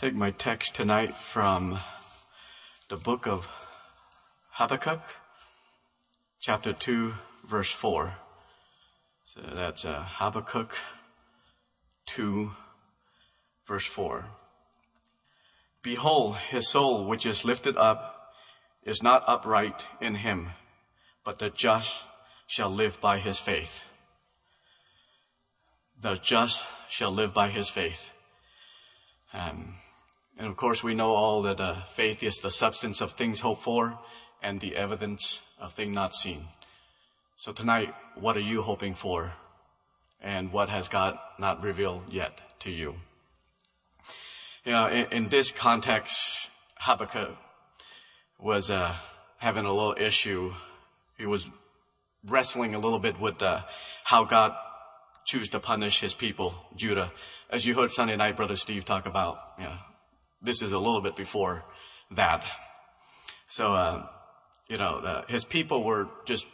take my text tonight from the book of Habakkuk, chapter 2, verse 4. So that's uh, Habakkuk 2, verse 4. Behold, his soul which is lifted up is not upright in him, but the just shall live by his faith. The just shall live by his faith. Um, and of course, we know all that uh, faith is the substance of things hoped for and the evidence of things not seen. So tonight, what are you hoping for? And what has God not revealed yet to you? You know, in, in this context, Habakkuk was uh, having a little issue. He was wrestling a little bit with uh, how God choose to punish his people, Judah. As you heard Sunday night, Brother Steve talk about, you know, this is a little bit before that. So, uh, you know, uh, his people were just,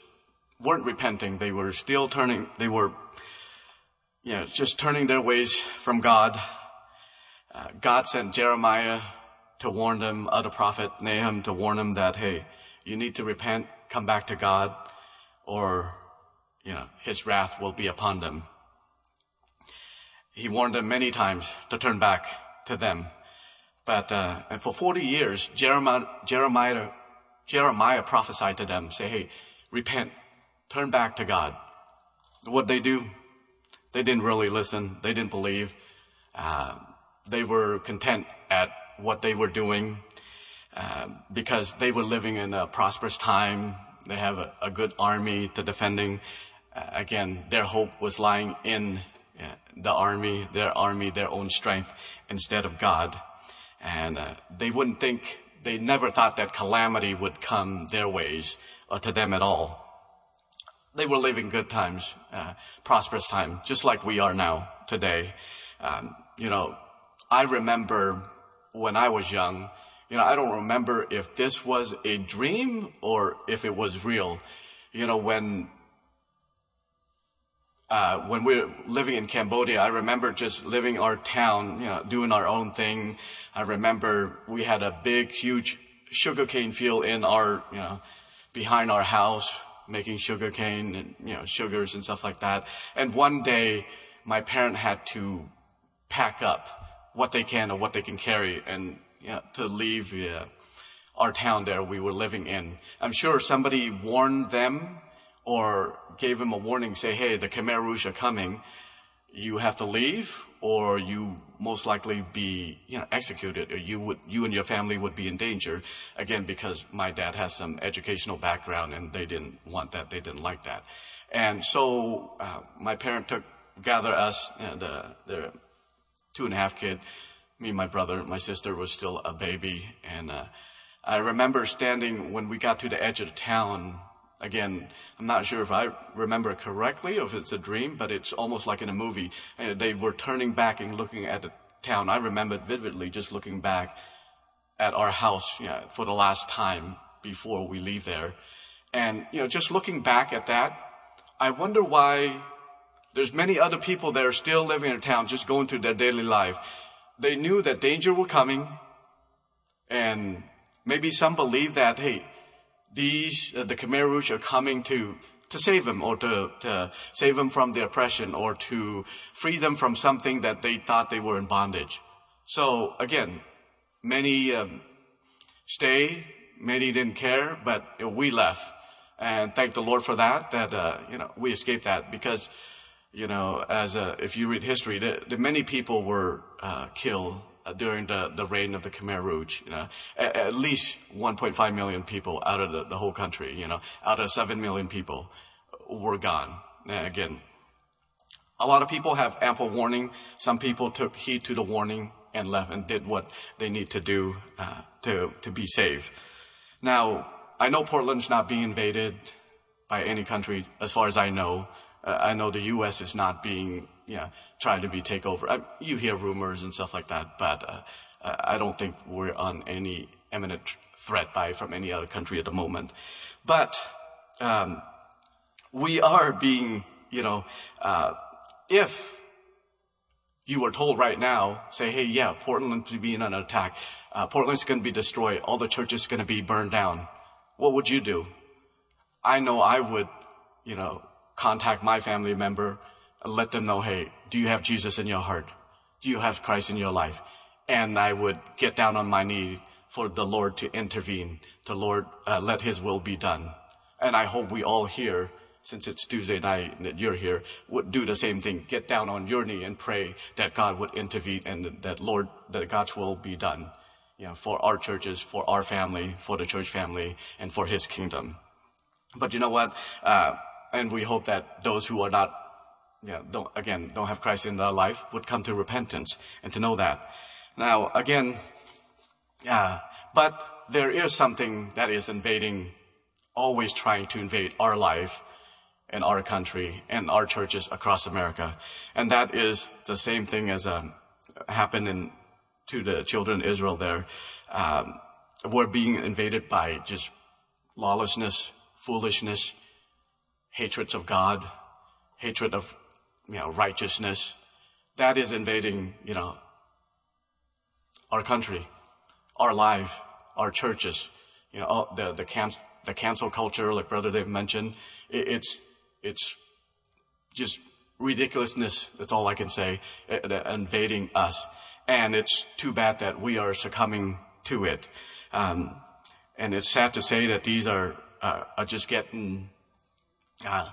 weren't repenting. They were still turning, they were, you know, just turning their ways from God. Uh, God sent Jeremiah to warn them, other prophet Nahum to warn them that, hey, you need to repent, come back to God, or, you know, his wrath will be upon them. He warned them many times to turn back to them. But uh, and for 40 years, Jeremiah, Jeremiah, Jeremiah prophesied to them, say, hey, repent, turn back to God. What they do? They didn't really listen. They didn't believe. Uh, they were content at what they were doing uh, because they were living in a prosperous time. They have a, a good army to defending. Uh, again, their hope was lying in uh, the army, their army, their own strength instead of God. And uh, they wouldn't think, they never thought that calamity would come their ways or to them at all. They were living good times, uh, prosperous time, just like we are now today. Um, you know, I remember when I was young, you know, I don't remember if this was a dream or if it was real. You know, when uh, when we were living in Cambodia, I remember just living our town, you know, doing our own thing. I remember we had a big, huge sugarcane field in our, you know, behind our house, making sugarcane and, you know, sugars and stuff like that. And one day, my parent had to pack up what they can or what they can carry and, you know, to leave uh, our town there we were living in. I'm sure somebody warned them or gave him a warning, say, hey, the Khmer Rouge are coming, you have to leave, or you most likely be, you know, executed, or you would, you and your family would be in danger. Again, because my dad has some educational background, and they didn't want that, they didn't like that. And so, uh, my parent took, gather us, and, uh, the two and a half kid, me and my brother, my sister was still a baby, and, uh, I remember standing when we got to the edge of the town, Again, I'm not sure if I remember correctly or if it's a dream, but it's almost like in a movie. And they were turning back and looking at the town. I remember vividly just looking back at our house you know, for the last time before we leave there. And, you know, just looking back at that, I wonder why there's many other people that are still living in town, just going through their daily life. They knew that danger was coming, and maybe some believe that, hey, these, uh, the Khmer Rouge are coming to, to save them or to, to save them from the oppression or to free them from something that they thought they were in bondage. So again, many um, stay, many didn't care, but we left. And thank the Lord for that, that, uh, you know, we escaped that because, you know, as a, if you read history, the, the many people were uh, killed uh, during the, the reign of the Khmer Rouge. You know, at, at least 1.5 million people out of the, the, whole country. You know, out of 7 million people were gone. And again, a lot of people have ample warning. Some people took heed to the warning and left and did what they need to do uh, to to be safe. Now, I know Portland's not being invaded by any country, as far as I know. Uh, I know the U.S. is not being yeah, trying to be takeover. I, you hear rumors and stuff like that, but uh, I don't think we're on any imminent threat by from any other country at the moment. But um, we are being, you know, uh, if you were told right now, say, hey, yeah, Portland's being under attack. Uh, Portland's going to be destroyed. All the churches going to be burned down. What would you do? I know I would, you know, contact my family member let them know, hey, do you have Jesus in your heart? Do you have Christ in your life? And I would get down on my knee for the Lord to intervene, to Lord, uh, let His will be done. And I hope we all here since it's Tuesday night and that you're here, would do the same thing. Get down on your knee and pray that God would intervene and that Lord, that God's will be done, you know, for our churches, for our family, for the church family, and for His kingdom. But you know what? Uh, and we hope that those who are not, know, don't, again, don't have Christ in their life would come to repentance and to know that. Now, again, yeah, but there is something that is invading, always trying to invade our life and our country and our churches across America. And that is the same thing as um, happened in, to the children of Israel there. Um, we're being invaded by just lawlessness, foolishness, hatreds of God, hatred of you know, righteousness. That is invading, you know, our country, our life, our churches. You know, the the, can, the cancel culture, like Brother Dave mentioned, it, it's it's just ridiculousness. That's all I can say, uh, uh, invading us. And it's too bad that we are succumbing to it. Um, and it's sad to say that these are, uh, are just getting, uh,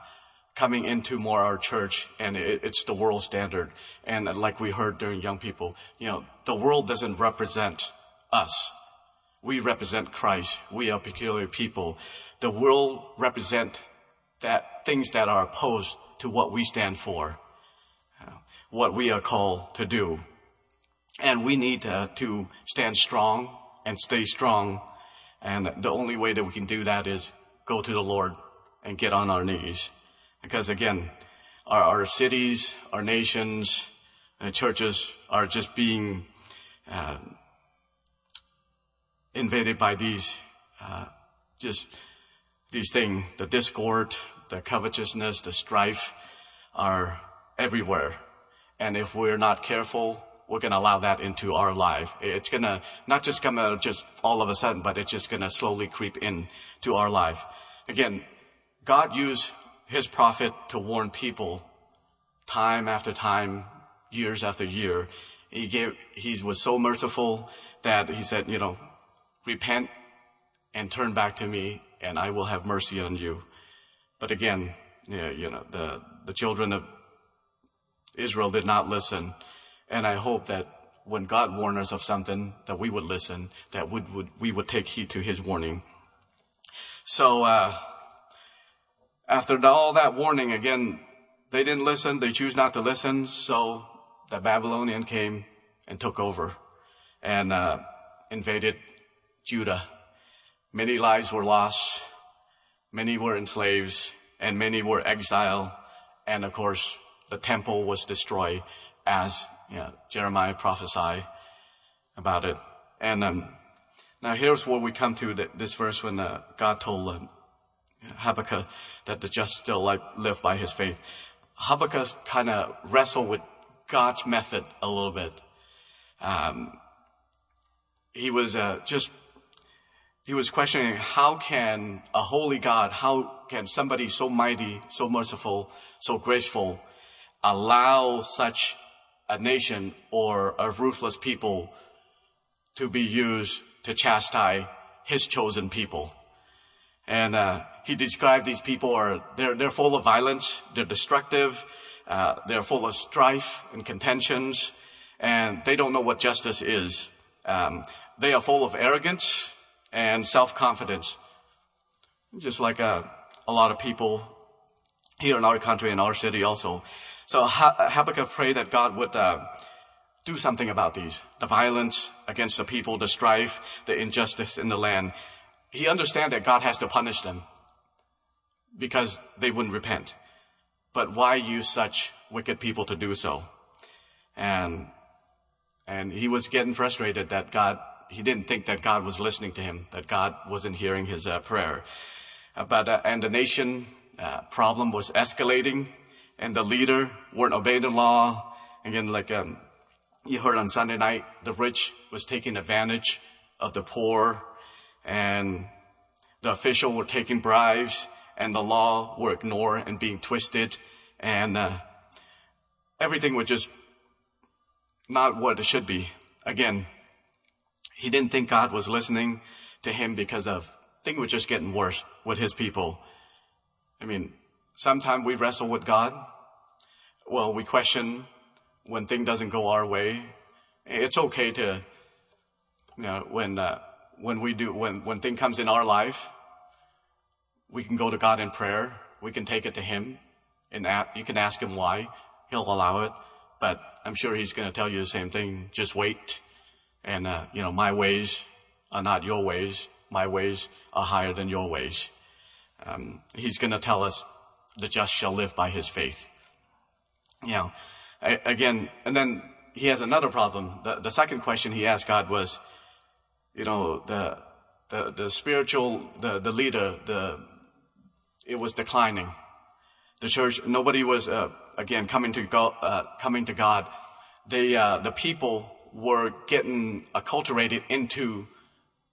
coming into more our church and it, it's the world standard. And like we heard during young people, you know, the world doesn't represent us. We represent Christ. We are peculiar people. The world represent that things that are opposed to what we stand for, what we are called to do. And we need to, to stand strong and stay strong. And the only way that we can do that is go to the Lord and get on our knees. Because again, our, our cities, our nations, and churches are just being uh, invaded by these uh, just these things, the discord, the covetousness, the strife are everywhere. And if we're not careful, we're going to allow that into our life. It's going to not just come out just all of a sudden, but it's just going to slowly creep in to our life. Again, God used his prophet to warn people time after time, years after year. He gave, he was so merciful that he said, you know, repent and turn back to me and I will have mercy on you. But again, you know, the, the children of Israel did not listen. And I hope that when God warned us of something, that we would listen, that we would, we would take heed to his warning. So, uh, after all that warning, again, they didn't listen, they choose not to listen, so the Babylonian came and took over and, uh, invaded Judah. Many lives were lost. Many were enslaved and many were exiled. And of course, the temple was destroyed as you know, Jeremiah prophesied about it. And um, now here's where we come to the, this verse when uh, God told uh, Habakkuk that the just still live by his faith. Habakkuk kind of wrestled with God's method a little bit. Um, he was uh, just he was questioning how can a holy God, how can somebody so mighty, so merciful, so graceful allow such a nation or a ruthless people to be used to chastise his chosen people? And uh, he described these people are they're they're full of violence, they're destructive, uh, they're full of strife and contentions, and they don't know what justice is. Um, they are full of arrogance and self-confidence. Just like a, a lot of people here in our country and our city also. So Habakkuk prayed that God would uh, do something about these, the violence against the people, the strife, the injustice in the land. He understands that God has to punish them because they wouldn't repent. But why use such wicked people to do so? And, and he was getting frustrated that God he didn't think that God was listening to him, that God wasn't hearing his uh, prayer. Uh, but uh, and the nation uh, problem was escalating, and the leader weren't obeying the law, Again, like um, you heard on Sunday night, the rich was taking advantage of the poor, and the official were taking bribes, and the law were ignored and being twisted, and uh, everything was just not what it should be. Again, he didn't think God was listening to him because of things were just getting worse with his people. I mean, sometimes we wrestle with God. Well, we question when thing doesn't go our way. It's okay to, you know, when uh, when we do when when thing comes in our life, we can go to God in prayer. We can take it to Him, and you can ask Him why. He'll allow it. But I'm sure He's going to tell you the same thing. Just wait, and uh, you know, my ways are not your ways. My ways are higher than your ways. Um, he's going to tell us the just shall live by his faith. You know, I, again, and then he has another problem. The, the second question he asked God was, you know, the, the, the spiritual, the, the leader, the, it was declining. The church, nobody was, uh, again, coming to God, uh, coming to God. They, uh, the people were getting acculturated into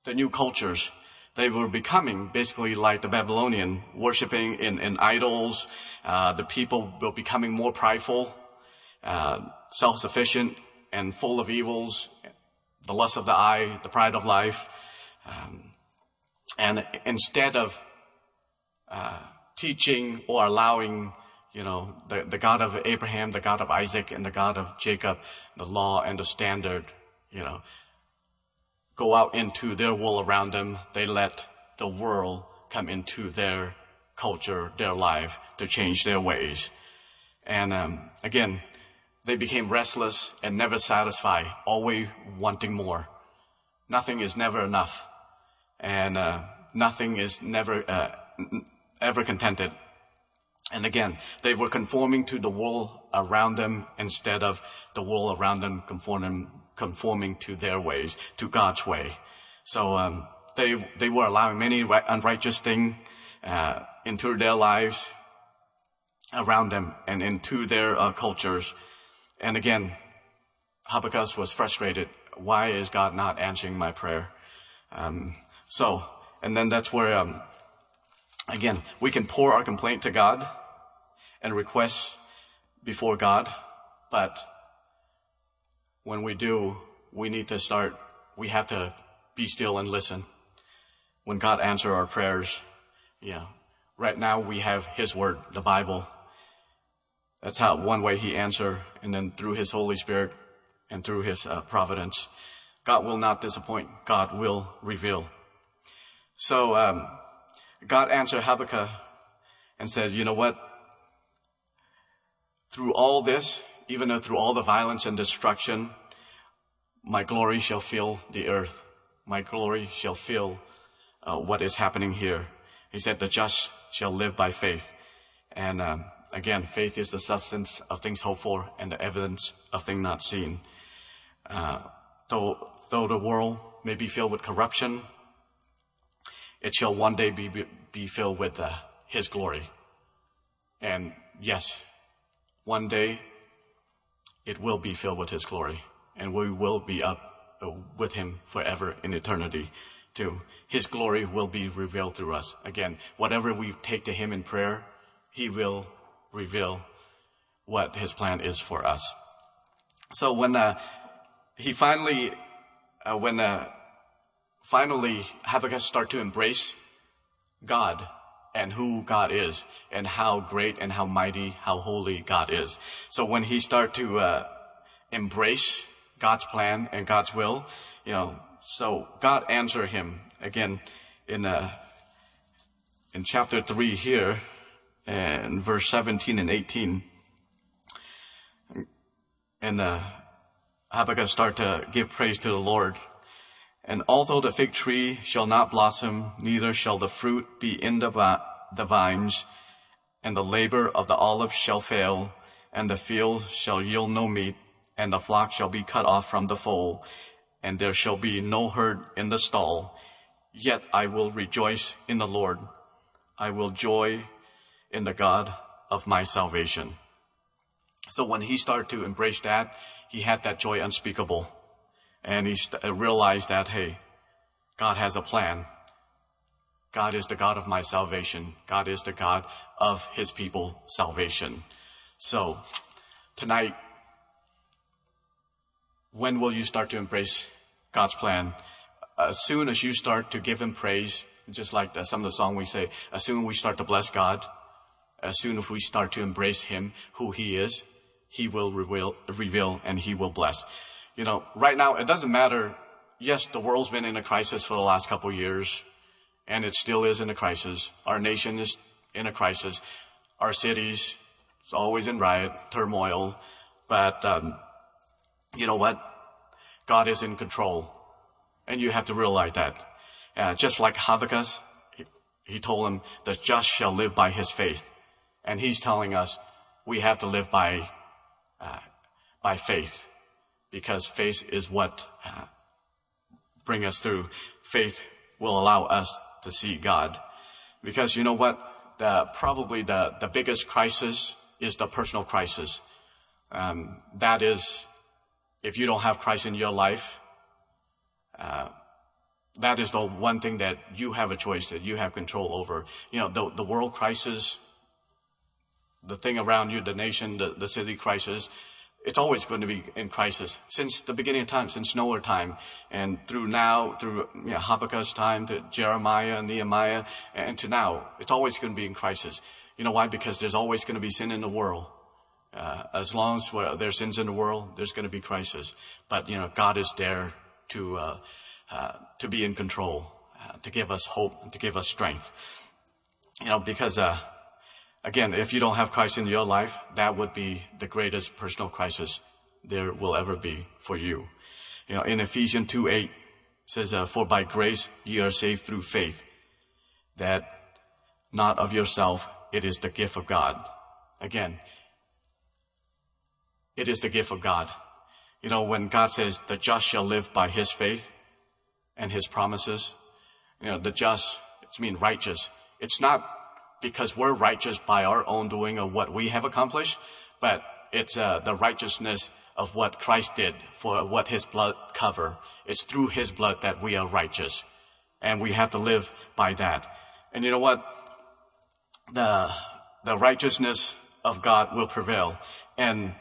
the new cultures they were becoming basically like the Babylonian, worshiping in, in idols. Uh, the people were becoming more prideful, uh, self-sufficient, and full of evils, the lust of the eye, the pride of life. Um, and instead of uh, teaching or allowing, you know, the, the God of Abraham, the God of Isaac, and the God of Jacob, the law and the standard, you know, go out into their world around them. They let the world come into their culture, their life to change their ways. And um, again, they became restless and never satisfied, always wanting more. Nothing is never enough, and uh, nothing is never uh, ever contented. And again, they were conforming to the world around them instead of the world around them conforming conforming to their ways, to God's way. So um, they they were allowing many unrighteous things uh, into their lives around them and into their uh, cultures. And again, Habakkuk was frustrated. Why is God not answering my prayer? Um, so, and then that's where, um, again, we can pour our complaint to God and request before God, but when we do, we need to start, we have to be still and listen. When God answers our prayers, yeah, right now we have His Word, the Bible. That's how one way He answer, and then through His Holy Spirit and through His uh, providence, God will not disappoint. God will reveal. So um, God answered Habakkuk and said, "You know what? Through all this, even though through all the violence and destruction, my glory shall fill the earth. My glory shall fill uh, what is happening here. He said, the just shall live by faith. And um, again, faith is the substance of things hoped for and the evidence of things not seen. Uh, though, though the world may be filled with corruption, it shall one day be, be filled with uh, His glory. And yes, one day it will be filled with His glory, and we will be up uh, with Him forever in eternity too. His glory will be revealed through us. Again, whatever we take to Him in prayer, He will reveal what His plan is for us. So when uh, He finally, uh, when uh, finally Habakkuk start to embrace God and who God is and how great and how mighty, how holy God is. So when he start to uh, embrace God's plan and God's will, you know, so God answered him again in uh, in chapter three here, and verse seventeen and eighteen, and uh, Habakkuk start to give praise to the Lord. And although the fig tree shall not blossom, neither shall the fruit be in the, va- the vines, and the labor of the olive shall fail, and the field shall yield no meat, and the flock shall be cut off from the fold, and there shall be no herd in the stall. Yet I will rejoice in the Lord. I will joy in the God of my salvation. So when he started to embrace that, he had that joy unspeakable. And he realized that, hey, God has a plan. God is the God of my salvation. God is the God of his people salvation. So tonight, when will you start to embrace God's plan? As soon as you start to give him praise, just like the, some of the song we say, as soon as we start to bless God, as soon as we start to embrace him, who he is, he will reveal, reveal and he will bless. You know, right now, it doesn't matter. Yes, the world's been in a crisis for the last couple years, and it still is in a crisis. Our nation is in a crisis. Our cities is always in riot, turmoil. But, um, you know what? God is in control. And you have to realize that. Uh, just like Habakkuk, he, he told him, the just shall live by his faith. And he's telling us we have to live by uh, by faith, because faith is what uh, bring us through. Faith will allow us to see God, because you know what? The, probably the, the biggest crisis is the personal crisis. Um, that is, if you don't have Christ in your life, uh, that is the one thing that you have a choice that you have control over. You know, the, the world crisis, the thing around you, the nation, the, the city crisis, it's always going to be in crisis since the beginning of time, since Noah time, and through now, through you know, Habakkuk's time, to Jeremiah, and Nehemiah, and to now, it's always going to be in crisis. You know why? Because there's always going to be sin in the world. Uh, as long as there's sins in the world, there's going to be crisis. But you know, God is there to uh, uh, to be in control, uh, to give us hope, to give us strength. You know, because uh, Again, if you don't have Christ in your life, that would be the greatest personal crisis there will ever be for you. You know, in Ephesians 2 8 says, uh, For by grace ye are saved through faith, that not of yourself, it is the gift of God. Again, it is the gift of God. You know, when God says, the just shall live by his faith and his promises, you know, the just, it's mean righteous. It's not because we're righteous by our own doing of what we have accomplished, but it's uh, the righteousness of what Christ did for what his blood cover. It's through his blood that we are righteous. And we have to live by that. And you know what? The, the righteousness of God will prevail. And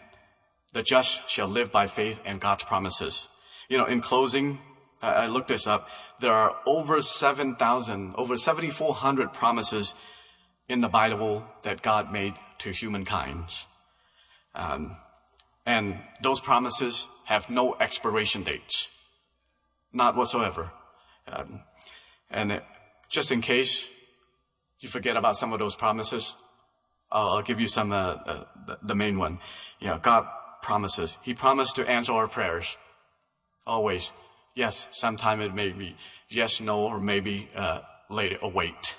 the just shall live by faith and God's promises. You know, in closing, I, I looked this up. There are over 7,000, over 7,400 promises in the Bible that God made to humankind. Um, and those promises have no expiration dates. Not whatsoever. Um, and just in case you forget about some of those promises, I'll, I'll give you some, uh, uh, the, main one. You know, God promises. He promised to answer our prayers. Always. Yes, sometime it may be yes, no, or maybe, uh, later, await.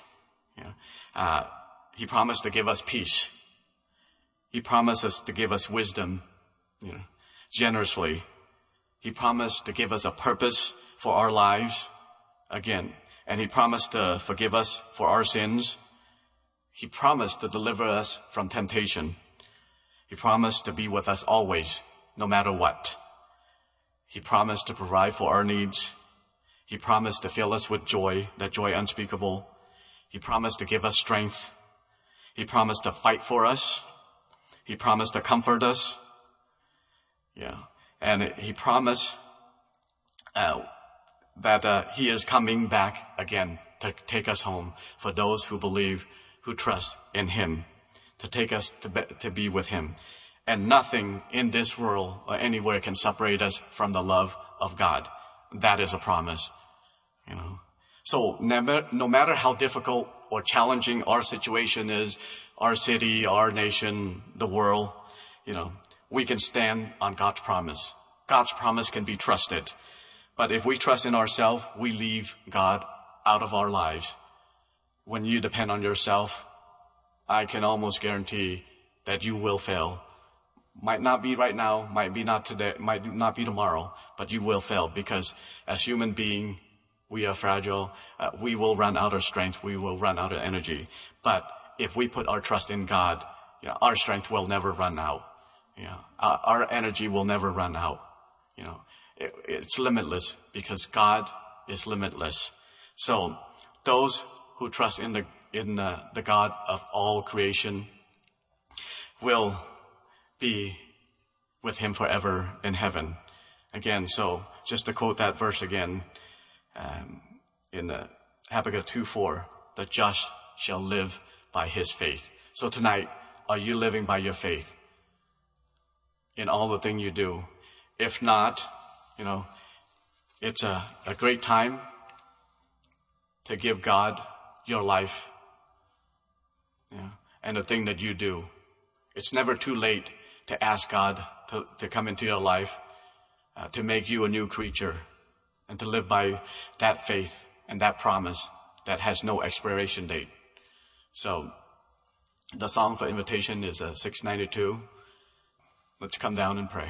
Know, uh, he promised to give us peace. He promised us to give us wisdom, you know, generously. He promised to give us a purpose for our lives again. And he promised to forgive us for our sins. He promised to deliver us from temptation. He promised to be with us always, no matter what. He promised to provide for our needs. He promised to fill us with joy, that joy unspeakable. He promised to give us strength. He promised to fight for us. He promised to comfort us. Yeah. And he promised uh, that uh, he is coming back again to take us home for those who believe, who trust in him, to take us to be, to be with him. And nothing in this world or anywhere can separate us from the love of God. That is a promise. You know. So never, no matter how difficult or challenging our situation is, our city, our nation, the world, you know, we can stand on God's promise. God's promise can be trusted. But if we trust in ourselves, we leave God out of our lives. When you depend on yourself, I can almost guarantee that you will fail. Might not be right now, might be not today, might not be tomorrow, but you will fail because as human being, we are fragile. Uh, we will run out of strength. We will run out of energy. But if we put our trust in God, you know, our strength will never run out. you know, our, our energy will never run out. You know, it, it's limitless because God is limitless. So those who trust in the, in the, the God of all creation will be with him forever in heaven. Again, so just to quote that verse again, um, in the Habakkuk 2 4, the just shall live by his faith. So tonight, are you living by your faith in all the thing you do? If not, you know, it's a, a great time to give God your life yeah, and the thing that you do. It's never too late to ask God to, to come into your life, uh, to make you a new creature, and to live by that faith and that promise that has no expiration date. So, the song for invitation is uh, 692. Let's come down and pray.